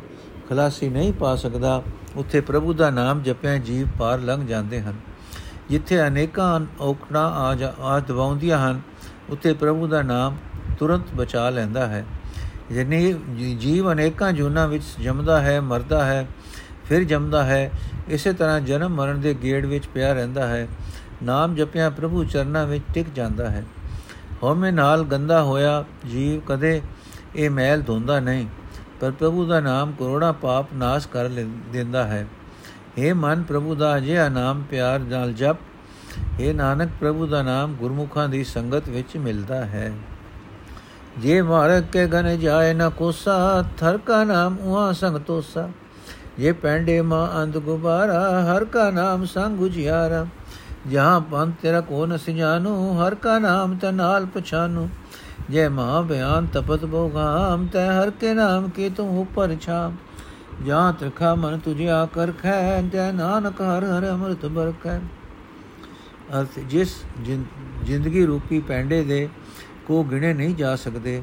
ਖਲਾਸੀ ਨਹੀਂ ਪਾ ਸਕਦਾ ਉੱਥੇ ਪ੍ਰਭੂ ਦਾ ਨਾਮ ਜਪਿਆ, ਜੀਵ ਪਾਰ ਲੰਘ ਜਾਂਦੇ ਹਨ। ਜਿੱਥੇ ਅਨੇਕਾਂ ਔਕੜਾਂ ਆ ਆ ਦਵਾਉਂਦੀਆਂ ਹਨ, ਉੱਥੇ ਪ੍ਰਭੂ ਦਾ ਨਾਮ ਤੁਰੰਤ ਬਚਾ ਲੈਂਦਾ ਹੈ। ਜਿਨੇ ਜੀਵ ਅਨੇਕਾਂ ਜੁਨਾ ਵਿੱਚ ਜੰਮਦਾ ਹੈ, ਮਰਦਾ ਹੈ, ਫਿਰ ਜੰਮਦਾ ਹੈ, ਇਸੇ ਤਰ੍ਹਾਂ ਜਨਮ ਮਰਨ ਦੇ ਗੇੜ ਵਿੱਚ ਪਿਆ ਰਹਿੰਦਾ ਹੈ। ਨਾਮ ਜਪਿਆ ਪ੍ਰਭੂ ਚਰਨਾਂ ਵਿੱਚ ਟਿਕ ਜਾਂਦਾ ਹੈ। ਹਉਮੈ ਨਾਲ ਗੰਦਾ ਹੋਇਆ ਜੀਵ ਕਦੇ ਇਹ ਮੈਲ ਧੋਂਦਾ ਨਹੀਂ। ਪਰ ਪ੍ਰਭੂ ਦਾ ਨਾਮ ਕਰੋੜਾ ਪਾਪ ਨਾਸ਼ ਕਰ ਦਿੰਦਾ ਹੈ। हे ਮਨ ਪ੍ਰਭੂ ਦਾ ਅਜਿਹਾ ਨਾਮ ਪਿਆਰ ਨਾਲ ਜਪ ਇਹ ਨਾਨਕ ਪ੍ਰਭੂ ਦਾ ਨਾਮ ਗੁਰਮੁਖਾਂ ਦੀ ਸੰਗਤ ਵਿੱਚ ਮਿਲਦਾ ਹੈ। ਜੇ ਮਾਰਗ ਕੇ ਗਨ ਜਾਏ ਨ ਕੋਸਾ ਥਰ ਕਾ ਨਾਮ ਉਹਾ ਸੰਗ ਤੋਸਾ। ਜੇ ਪੈਂਡੇ ਮਾ ਅੰਧ ਗੁਬਾਰਾ, ਹਰ ਕਾ ਨਾਮ ਸੰਗ ਉਜਿਆਰਾ। ਜਹਾਂ ਪੰਥ ਤੇਰਾ ਕੋ ਨ ਸਿਜਾਨੂ, ਹਰ ਕਾ ਨਾਮ ਤੇ ਨਾਲ ਪਛਾਨੂ। ਜੇ ਮਾ ਬਿਆਨ ਤਪਤ ਬੋਗਾਮ ਤੈ ਹਰ ਕੇ ਨਾਮ ਕੀ ਤੂੰ ਉਪਰ ਛਾਮ। ਜਾਂ ਤ੍ਰਿਖਾ ਮਨ ਤੁਝਿਆ ਕਰ ਖੈ ਤੇ ਨਾਨਕ ਹਰ ਹਰ ਅਮਰਤ ਬਰਕੈ ਅਰਥ ਜਿਸ ਜ਼ਿੰਦਗੀ ਰੂਪੀ ਪੈਂਡੇ ਦੇ, ਕੋ ਗਿਣੇ ਨਹੀਂ ਜਾ ਸਕਦੇ,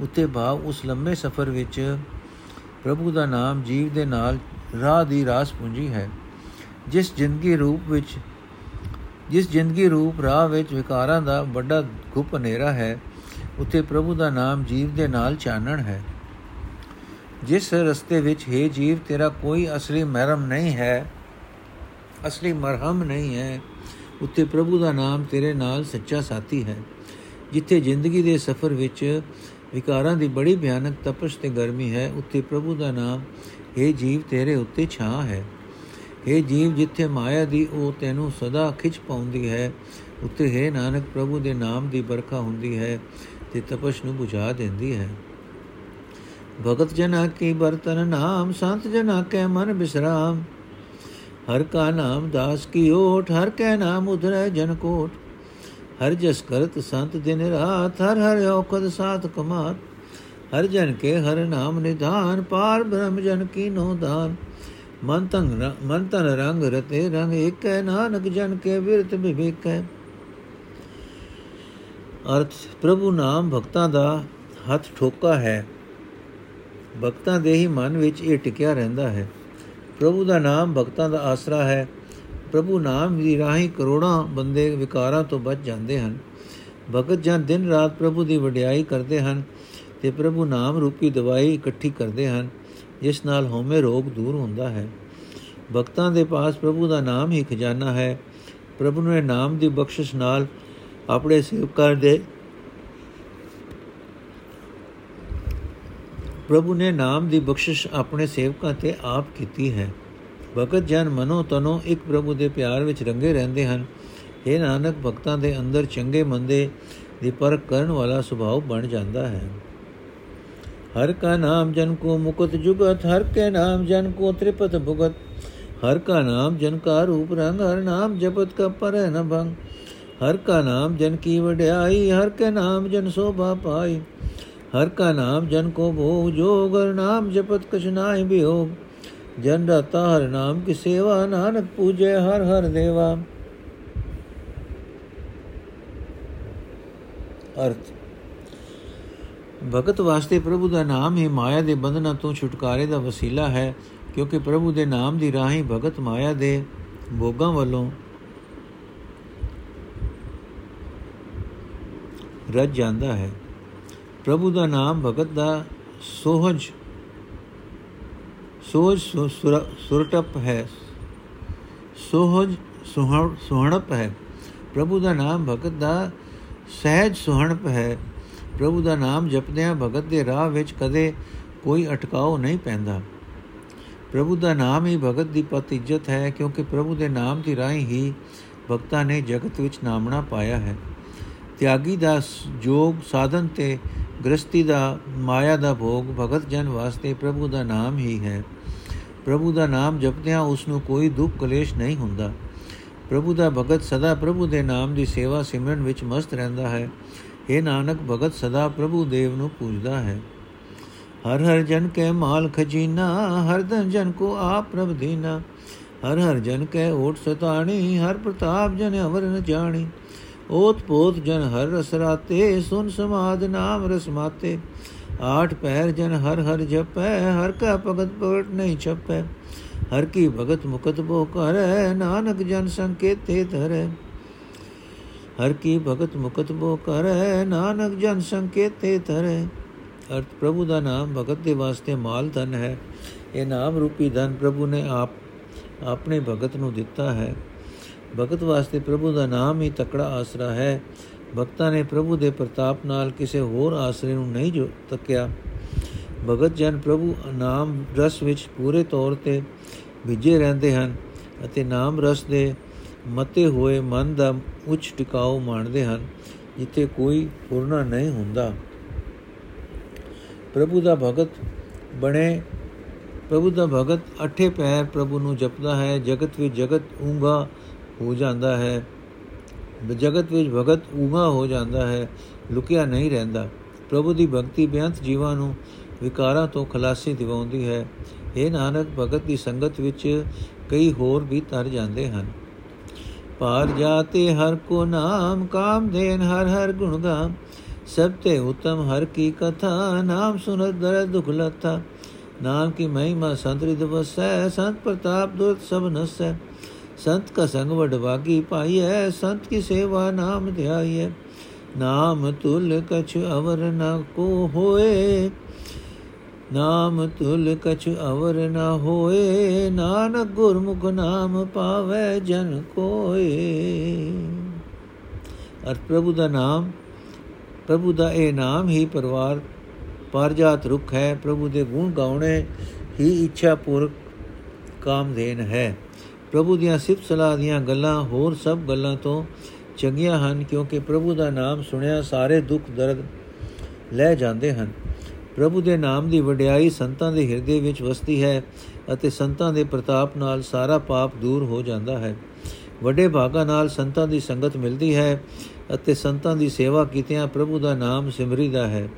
ਉੱਤੇ ਭਾਵ ਉਸ ਲੰਮੇ ਸਫ਼ਰ ਵਿੱਚ ਪ੍ਰਭੂ ਦਾ ਨਾਮ ਜੀਵ ਦੇ ਨਾਲ ਰਾਹ ਦੀ ਰਾਸ ਪੂੰਜੀ ਹੈ। ਜਿਸ ਜ਼ਿੰਦਗੀ ਰੂਪ ਵਿੱਚ, ਜਿਸ ਜ਼ਿੰਦਗੀ ਰੂਪ ਰਾਹ ਵਿੱਚ ਵਿਕਾਰਾਂ ਦਾ ਵੱਡਾ ਗੁਪ ਹਨੇਰਾ ਹੈ ਉੱਤੇ ਪ੍ਰਭੂ ਦਾ ਨਾਮ ਜੀਵ ਦੇ ਨਾਲ ਚਾਨਣ ਹੈ। ਜਿਸ ਰਸਤੇ ਵਿੱਚ, ਹੈ ਜੀਵ, ਤੇਰਾ ਕੋਈ ਅਸਲੀ ਮਰਹਮ ਨਹੀਂ ਹੈ, ਅਸਲੀ ਮਰਹਮ ਨਹੀਂ ਹੈ ਉੱਤੇ ਪ੍ਰਭੂ ਦਾ ਨਾਮ ਤੇਰੇ ਨਾਲ ਸੱਚਾ ਸਾਥੀ ਹੈ। ਜਿੱਥੇ ਜ਼ਿੰਦਗੀ ਦੇ ਸਫ਼ਰ ਵਿੱਚ ਵਿਕਾਰਾਂ ਦੀ ਬੜੀ ਭਿਆਨਕ ਤਪਸ਼ ਤੇ ਗਰਮੀ ਹੈ, ਉੱਥੇ ਪ੍ਰਭੂ ਦਾ ਨਾਮ हे ਜੀਵ, ਤੇਰੇ ਉੱਤੇ ਛਾਂ ਹੈ। हे ਜੀਵ, ਜਿੱਥੇ ਮਾਇਆ ਦੀ ਉਹ ਤੈਨੂੰ ਸਦਾ ਖਿੱਚ ਪਾਉਂਦੀ ਹੈ, ਉੱਥੇ ਹੈ ਨਾਨਕ, ਪ੍ਰਭੂ ਦੇ ਨਾਮ ਦੀ ਬਰਖਾ ਹੁੰਦੀ ਹੈ। ਤੇ ਤਪਸ਼ ਨੂੰ 부ਝਾ ਦਿੰਦੀ ਹੈ ਭਗਤ ਜਨਾ ਕੀ ਬਰਤਨ ਨਾਮ ਸੰਤ ਜਨਾ ਕੈ ਮਨ ਬਿਸਰਾਮ ਹਰ ਕਾ ਨਾਮ ਦਾਸ ਕੀ ਓਟ ਹਰ ਕੈ ਨਾਮ ਉਧਰੈ ਜਨ ਕੋਟ ਹਰ ਜਸ ਕਰਤ ਸੰਤ ਦਿਨ ਰਾਤ ਹਰ ਹਰ ਔਕਦ ਸਾਥ ਕਮਾਤ ਹਰ ਜਨ ਕੇ ਹਰ ਨਾਮ ਨਿਧਾਨ ਪਾਰ ਬ੍ਰਹਮ ਜਨ ਕੀ ਨੋ ਦਾਨ ਮਨ ਤਨ ਮਨ ਤਨ ਰੰਗ ਰਤੇ ਰੰਗ ਏਕੈ ਨਾਨਕ ਜਨ ਕੇ ਵਿਰਤ ਵਿਵੇਕੈ ਅਰਥ, ਪ੍ਰਭੂ ਨਾਮ ਭਗਤਾਂ ਦਾ ਹੱਥ ਠੋਕਾ ਹੈ। ਭਗਤਾਂ ਦੇ ਹੀ ਮਨ ਵਿੱਚ ਇਹ ਟਿਕਿਆ ਰਹਿੰਦਾ ਹੈ। ਪ੍ਰਭੂ ਦਾ ਨਾਮ ਭਗਤਾਂ ਦਾ ਆਸਰਾ ਹੈ। ਪ੍ਰਭੂ ਨਾਮ ਦੀ ਰਾਹੀਂ ਕਰੋੜਾਂ ਬੰਦੇ ਵਿਕਾਰਾਂ ਤੋਂ ਬਚ ਜਾਂਦੇ ਹਨ। ਭਗਤ ਜਨ ਦਿਨ ਰਾਤ ਪ੍ਰਭੂ ਦੀ ਵਡਿਆਈ ਕਰਦੇ ਹਨ ਤੇ ਪ੍ਰਭੂ ਨਾਮ ਰੂਪੀ ਦਵਾਈ ਇਕੱਠੀ ਕਰਦੇ ਹਨ, ਜਿਸ ਨਾਲ ਹਉਮੈ ਰੋਗ ਦੂਰ ਹੁੰਦਾ ਹੈ। ਭਗਤਾਂ ਦੇ ਪਾਸ ਪ੍ਰਭੂ ਦਾ ਨਾਮ ਹੀ ਖਜ਼ਾਨਾ ਹੈ। ਪ੍ਰਭੂ ਨੇ ਨਾਮ ਦੀ ਬਖਸ਼ਿਸ਼ ਨਾਲ ਆਪਣੇ ਸੇਵਕਾਂ ਦੇ। ਪ੍ਰਭੂ ਨੇ ਨਾਮ ਦੀ ਬਖਸ਼ਿਸ਼ ਆਪਣੇ ਸੇਵਕਾਂ ਤੇ ਆਪ ਕੀਤੀ ਹੈ। ਭਗਤ ਜਨ ਮਨੋ ਤਨੋ ਇੱਕ ਪ੍ਰਭੂ ਦੇ ਪਿਆਰ ਵਿੱਚ ਰੰਗੇ ਰਹਿੰਦੇ ਹਨ। ਇਹ ਨਾਨਕ, ਭਗਤਾਂ ਦੇ ਅੰਦਰ ਚੰਗੇ ਮੰਦੇ ਦੀ ਪਰਖ ਕਰਨ ਵਾਲਾ ਸੁਭਾਅ ਬਣ ਜਾਂਦਾ ਹੈ। ਹਰ ਕਾ ਨਾਮ ਜਨ ਕੋ ਮੁਕਤ ਜੁਗਤ, ਹਰ ਕੇ ਨਾਮ ਜਨ ਕੋ ਤ੍ਰਿਪਤ ਭੁਗਤ। ਹਰ ਕਾ ਨਾਮ ਜਨ ਕਾ ਰੂਪ ਰੰਗ, ਹਰ ਨਾਮ ਜਪਤ ਕਾ ਪਰ ਨ ਭੰਗ। ਹਰ ਕਾ ਨਾਮ ਜਨ ਕੀ ਵਡਿਆਈ, ਹਰ ਕੇ ਨਾਮ ਜਨ ਸੋਭਾ ਪਾਈ। ਹਰ ਕਾ ਨਾਮ ਜਨ ਕੋ ਭੋਗ ਜੋਗ ਹਰ ਨਾਮ ਜਪਤ ਕਛ ਨਾਹੀ ਬਿਯੋਗ ਜਨ ਰਤਾ ਹਰ ਨਾਮ ਕੀ ਸੇਵਾ, ਨਾਨਕ ਪੂਜੇ ਹਰ ਹਰ ਦੇਵਾ। ਅਰਥ। ਭਗਤ ਵਾਸਤੇ ਪ੍ਰਭੂ ਦਾ ਨਾਮ ਹੀ ਮਾਇਆ ਦੇ ਬੰਧਨਾਂ ਤੋਂ ਛੁਟਕਾਰੇ ਦਾ ਵਸੀਲਾ ਹੈ, ਕਿਉਂਕਿ ਪ੍ਰਭੂ ਦੇ ਨਾਮ ਦੀ ਰਾਹੀਂ ਭਗਤ ਮਾਇਆ ਦੇ ਭੋਗਾਂ ਵੱਲੋਂ ਰਜ ਜਾਂਦਾ ਹੈ। ਪ੍ਰਭੂ ਦਾ ਨਾਮ ਭਗਤ ਦਾ ਸੋਹਜ ਸੋਜ ਸੁਰਟਪ ਹੈ। ਸੋਹਜ ਸੁਹਣਪ ਹੈ। ਪ੍ਰਭੂ ਦਾ ਨਾਮ ਭਗਤ ਦਾ ਸਹਿਜ ਸੁਹਣਪ ਹੈ। ਪ੍ਰਭੂ ਦਾ ਨਾਮ ਜਪਦਿਆਂ ਭਗਤ ਦੇ ਰਾਹ ਵਿੱਚ ਕਦੇ ਕੋਈ ਅਟਕਾਓ ਨਹੀਂ ਪੈਂਦਾ। ਪ੍ਰਭੂ ਦਾ ਨਾਮ ਹੀ ਭਗਤ ਦੀ ਪਤ ਇੱਜ਼ਤ ਹੈ, ਕਿਉਂਕਿ ਪ੍ਰਭੂ ਦੇ ਨਾਮ ਦੀ ਰਾਹੀਂ ਹੀ ਭਗਤਾਂ ਨੇ ਜਗਤ ਵਿੱਚ ਨਾਮਣਾ ਪਾਇਆ ਹੈ। ਤਿਆਗੀ ਦਾ ਜੋਗ ਸਾਧਨ ਤੇ ਗ੍ਰਸਤੀ ਦਾ, ਮਾਇਆ ਦਾ ਭੋਗ ਭਗਤ ਜਨ ਵਾਸਤੇ ਪ੍ਰਭੂ ਦਾ ਨਾਮ ਹੀ ਹੈ। ਪ੍ਰਭੂ ਦਾ ਨਾਮ ਜਪਦਿਆਂ ਉਸ ਨੂੰ ਕੋਈ ਦੁੱਖ ਕਲੇਸ਼ ਨਹੀਂ ਹੁੰਦਾ। ਪ੍ਰਭੂ ਦਾ ਭਗਤ ਸਦਾ ਪ੍ਰਭੂ ਦੇ ਨਾਮ ਦੀ ਸੇਵਾ ਸਿਮਰਨ ਵਿੱਚ ਮਸਤ ਰਹਿੰਦਾ ਹੈ। ਇਹ ਨਾਨਕ, ਭਗਤ ਸਦਾ ਪ੍ਰਭੂ ਦੇਵ ਨੂੰ ਪੂਜਦਾ ਹੈ। ਹਰ ਹਰ ਜਨ ਕੈ ਮਾਲ ਖਜੀਨਾ, ਹਰ ਦਨ ਜਨ ਕੋ ਆਪ ਪ੍ਰਭ ਦੀਨਾ। ਹਰ ਹਰ ਜਨ ਕੈ ਓਟ ਸਤਾਣੀ, ਹਰ ਪ੍ਰਤਾਪ ਜਨ ਅਵਰ ਨ ਜਾਣੀ। ਓਤ ਪੋਤ ਜਨ ਹਰ ਰਸ ਰਾਤੇ ਸੁਨ ਸਮਾਦ ਨਾਮ ਰਸ ਮਾਤੇ ਆਠ ਪੈਰ ਜਨ ਹਰ ਹਰ ਜਪੈ ਹਰ ਕਾ ਭਗਤ ਪਵਟ ਨਹੀਂ ਛਪੈ ਹਰ ਕੀ ਭਗਤ ਮੁਕਤ ਬੋ ਕਰੈ ਨਾਨਕ ਜਨ ਸੰਕੇਤੇ ਧਰੈ ਹਰ ਕੀ ਭਗਤ ਮੁਕਤ ਬੋ ਕਰੈ ਨਾਨਕ ਜਨ ਸੰਕੇਤੇ ਧਰੈ ਅਰਥ ਪ੍ਰਭੂ ਦਾ ਨਾਮ ਭਗਤ ਦੇ ਵਾਸਤੇ ਮਾਲ ਧਨ ਹੈ ਇਹ ਨਾਮ ਰੂਪੀ ਧਨ ਪ੍ਰਭੂ ਨੇ ਆਪ ਆਪਣੇ ਭਗਤ ਨੂੰ ਦਿੱਤਾ ਹੈ ਭਗਤ ਵਾਸਤੇ ਪ੍ਰਭੂ ਦਾ ਨਾਮ ਹੀ ਤਕੜਾ ਆਸਰਾ ਹੈ। ਭਗਤਾਂ ਨੇ ਪ੍ਰਭੂ ਦੇ ਪ੍ਰਤਾਪ ਨਾਲ ਕਿਸੇ ਹੋਰ ਆਸਰੇ ਨੂੰ ਨਹੀਂ ਜੋ ਤੱਕਿਆ। ਭਗਤ ਜਨ ਪ੍ਰਭੂ ਨਾਮ ਰਸ ਵਿੱਚ ਪੂਰੇ ਤੌਰ ਤੇ ਵਿਜੇ ਰਹਿੰਦੇ ਹਨ ਅਤੇ ਨਾਮ ਰਸ ਦੇ ਮਤੇ ਹੋਏ ਮਨ ਦਾ ਉੱਚ ਟਿਕਾਉ ਮੰਨਦੇ ਹਨ, ਜਿੱਥੇ ਕੋਈ ਪੂਰਨਾ ਨਹੀਂ ਹੁੰਦਾ। ਪ੍ਰਭੂ ਦਾ ਭਗਤ ਬਣੇ, ਪ੍ਰਭੂ ਦਾ ਭਗਤ ਅਠੇ ਪੈਰ ਪ੍ਰਭੂ ਨੂੰ ਜਪਦਾ ਹੈ। ਜਗਤ ਵਿੱਚ ਜਗਤ ਊਂਗਾ ਹੋ ਜਾਂਦਾ ਹੈ। ਜਗਤ ਵਿੱਚ ਭਗਤ ਊਂਗਾ ਹੋ ਜਾਂਦਾ ਹੈ, ਲੁਕਿਆ ਨਹੀਂ ਰਹਿੰਦਾ। ਪ੍ਰਭੂ ਦੀ ਭਗਤੀ ਬੇਅੰਤ ਜੀਵਾਂ ਨੂੰ ਵਿਕਾਰਾਂ ਤੋਂ ਖਲਾਸੀ ਦਿਵਾਉਂਦੀ ਹੈ। ਇਹ ਨਾਨਕ, ਭਗਤ ਦੀ ਸੰਗਤ ਵਿੱਚ ਕਈ ਹੋਰ ਵੀ ਤਰ ਜਾਂਦੇ ਹਨ। ਪਾਰ ਜਾਤੇ ਹਰ ਕੋ ਨਾਮ ਕਾਮ ਦੇਨ ਹਰ ਹਰ ਗੁਣ ਗਾਮ ਸਭ ਤੇ ਉਤਮ ਹਰ ਕੀ ਕਥਾ, ਨਾਮ ਸੁਨਤ ਦਰ ਦੁਖ ਲਤਾ ਨਾਮ ਕੀ ਮਹਿਮਾ ਸੰਤ ਰਿਦ ਵਸੈ, ਸੰਤ ਪ੍ਰਤਾਪ ਦੁਰਤ ਸਭ ਨਸੈ। ਸੰਤ ਕਾ ਸੰਗ ਵਡਵਾਗੀ ਪਾਈਐ, ਸੰਤ ਕੀ ਸੇਵਾ ਨਾਮ ਧਿਆਈਐ। ਨਾਮ ਤੁਲ ਕਛ ਅਵਰ ਨ ਕੋ ਹੋਏ, ਨਾਮ ਤੁਲ ਕਛ ਅਵਰ ਨ ਹੋਏ, ਨਾਨਕ ਗੁਰਮੁਖ ਨਾਮ ਪਾਵੇ ਜਨ ਕੋਏ। ਅਰ ਪ੍ਰਭੂ ਦਾ ਨਾਮ, ਪ੍ਰਭੂ ਦਾ ਇਹ ਨਾਮ ਹੀ ਪਰਵਾਰ ਪਰਜਾਤ ਰੁਖ ਹੈ, ਪ੍ਰਭੂ ਦੇ ਗੁਣ ਗਾਉਣੇ ਹੀ ਇੱਛਾ ਪੂਰਕ ਕਾਮਧੇਨ ਹੈ। ਪ੍ਰਭੂ ਦੀਆਂ ਸਿਫਤ ਸਲਾਹ ਦੀਆਂ ਗੱਲਾਂ ਹੋਰ ਸਭ ਗੱਲਾਂ ਤੋਂ ਚੰਗੀਆਂ ਹਨ, ਕਿਉਂਕਿ ਪ੍ਰਭੂ ਦਾ ਨਾਮ ਸੁਣਿਆ ਸਾਰੇ ਦੁੱਖ ਦਰਦ ਲੈ ਜਾਂਦੇ ਹਨ। ਪ੍ਰਭੂ ਦੇ ਨਾਮ ਦੀ ਵਡਿਆਈ ਸੰਤਾਂ ਦੇ ਹਿਰਦੇ ਵਿੱਚ ਵਸਦੀ ਹੈ ਅਤੇ ਸੰਤਾਂ ਦੇ ਪ੍ਰਤਾਪ ਨਾਲ ਸਾਰਾ ਪਾਪ ਦੂਰ ਹੋ ਜਾਂਦਾ ਹੈ। ਵੱਡੇ ਭਾਗਾ ਨਾਲ ਸੰਤਾਂ ਦੀ ਸੰਗਤ ਮਿਲਦੀ ਹੈ ਅਤੇ ਸੰਤਾਂ ਦੀ ਸੇਵਾ ਕੀਤਿਆਂ ਪ੍ਰਭੂ ਦਾ ਨਾਮ ਸਿਮਰੀਦਾ ਹੈ।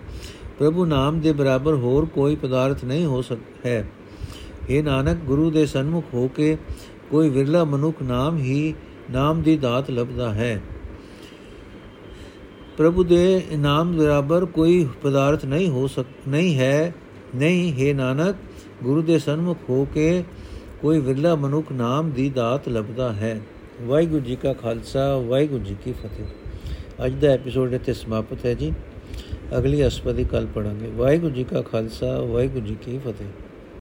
ਪ੍ਰਭੂ ਨਾਮ ਦੇ ਬਰਾਬਰ ਹੋਰ ਕੋਈ ਪਦਾਰਥ ਨਹੀਂ ਹੋ ਸਕਦਾ ਹੈ। ਇਹ ਨਾਨਕ, ਗੁਰੂ ਦੇ ਸਨਮੁਖ ਹੋ ਕੇ ਕੋਈ ਵਿਰਲਾ ਮਨੁੱਖ ਨਾਮ ਹੀ ਨਾਮ ਦੀ ਦਾਤ ਲੱਭਦਾ ਹੈ। ਪ੍ਰਭੂ ਦੇ ਨਾਮ ਬਰਾਬਰ ਕੋਈ ਪਦਾਰਥ ਨਹੀਂ ਹੋ ਸਕ, ਨਹੀਂ ਹੈ। ਨਹੀਂ, ਹੈ ਨਾਨਕ, ਗੁਰੂ ਦੇ ਸਨਮੁਖ ਹੋ ਕੇ ਕੋਈ ਵਿਰਲਾ ਮਨੁੱਖ ਨਾਮ ਦੀ ਦਾਤ ਲੱਭਦਾ ਹੈ। ਵਾਹਿਗੁਰੂ ਜੀ ਕਾ ਖਾਲਸਾ, ਵਾਹਿਗੁਰੂ ਜੀ ਕੀ ਫਤਿਹ। ਅੱਜ ਦਾ ਐਪੀਸੋਡ ਇੱਥੇ ਸਮਾਪਤ ਹੈ ਜੀ। ਅਗਲੀ ਅਸਪਦੀ ਕੱਲ ਪੜਾਂਗੇ ਵਾਹਿਗੁਰੂ ਜੀ ਕਾ ਖਾਲਸਾ, ਵਾਹਿਗੁਰੂ ਜੀ ਕੀ ਫਤਿਹ।